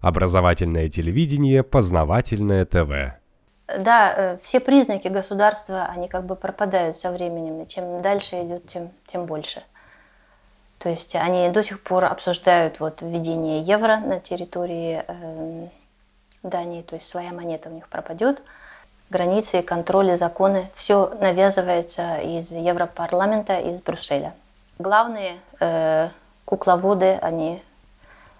Образовательное телевидение, познавательное ТВ. Да, э, все признаки государства, они как бы пропадают со временем. И чем дальше идет, тем, тем больше. То есть они до сих пор обсуждают вот введение евро на территории э, Дании, то есть своя монета у них пропадет. Границы, контроли, законы, все навязывается из Европарламента, из Брюсселя. Главные э, кукловоды, они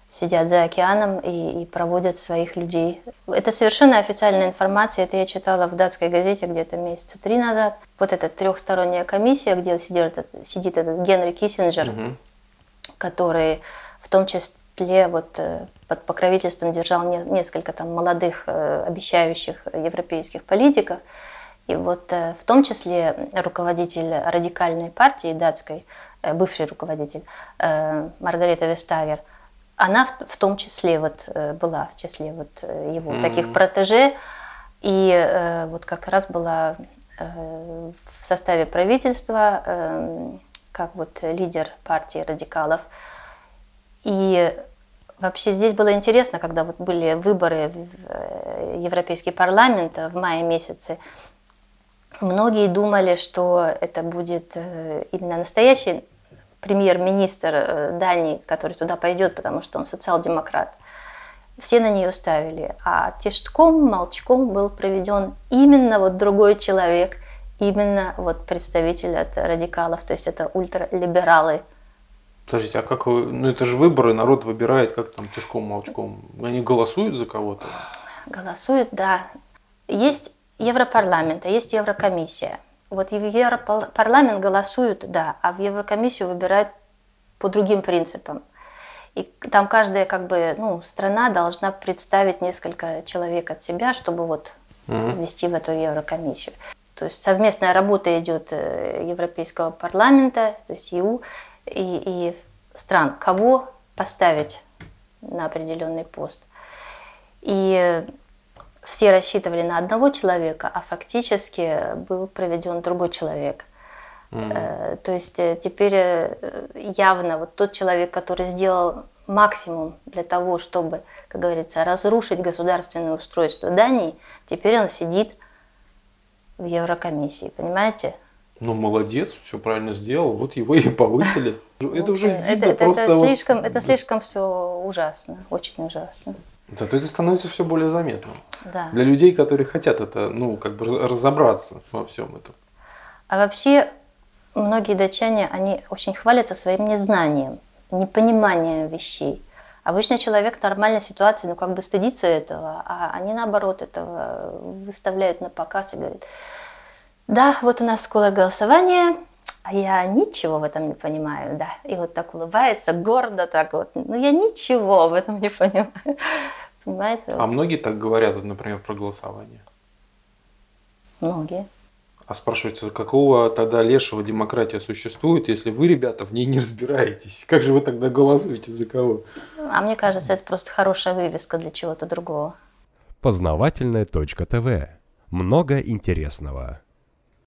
сидят за океаном и, и проводят своих людей. Это совершенно официальная информация. Это я читала в датской газете где-то месяца три назад. Вот эта трехсторонняя комиссия, где сидит этот, сидит этот Генри Киссинджер, угу. который в том числе вот э, под покровительством держал не, несколько там молодых э, обещающих европейских политиков. И вот э, в том числе руководитель радикальной партии датской, бывший руководитель Маргарита Вестагер – она в, в том числе вот э, была в числе вот э, его mm-hmm. таких протеже, и э, вот как раз была э, в составе правительства э, как вот лидер партии радикалов. И вообще здесь было интересно, когда вот были выборы в э, Европейский парламент в мае месяце, многие думали, что это будет именно настоящий премьер-министр э, Дании, который туда пойдет, потому что он социал-демократ. Все на нее ставили. А тишком, молчком был проведен именно вот другой человек, именно вот представитель от радикалов, то есть это ультралибералы. Подождите, а как вы, ну это же выборы, народ выбирает, как там тишком, молчком. Они голосуют за кого-то? Голосуют, да. Есть Европарламент, а есть Еврокомиссия. Вот в Европарламент голосуют, да, а в Еврокомиссию выбирают по другим принципам. И там каждая как бы, ну, страна должна представить несколько человек от себя, чтобы вот ввести в эту Еврокомиссию. То есть совместная работа идет э, Европейского парламента, то есть ЕУ и, и стран, кого поставить на определенный пост. И все рассчитывали на одного человека, а фактически был проведен другой человек. Mm. То есть э, теперь э, явно вот тот человек, который сделал максимум для того, чтобы, как говорится, разрушить государственное устройство Дании, теперь он сидит в Еврокомиссии, понимаете? Ну, молодец, все правильно сделал, вот его и повысили. Это уже видно это, просто... Это слишком, это слишком все ужасно, очень ужасно. Зато это становится все более заметным. Да. Для людей, которые хотят это, ну, как бы разобраться во всем этом. А вообще, многие датчане, они очень хвалятся своим незнанием, непониманием вещей. Обычно человек в нормальной ситуации, ну, как бы стыдится этого, а они, наоборот, этого выставляют на показ и говорят, да, вот у нас скоро голосование, а я ничего в этом не понимаю, да. И вот так улыбается, гордо так вот. Ну, я ничего в этом не понимаю. Понимаете? А многие так говорят, вот, например, про голосование? Многие. А спрашивается, какого тогда лешего демократия существует, если вы, ребята, в ней не разбираетесь? Как же вы тогда голосуете за кого? А мне кажется, это просто хорошая вывеска для чего-то другого. Познавательная точка ТВ. Много интересного.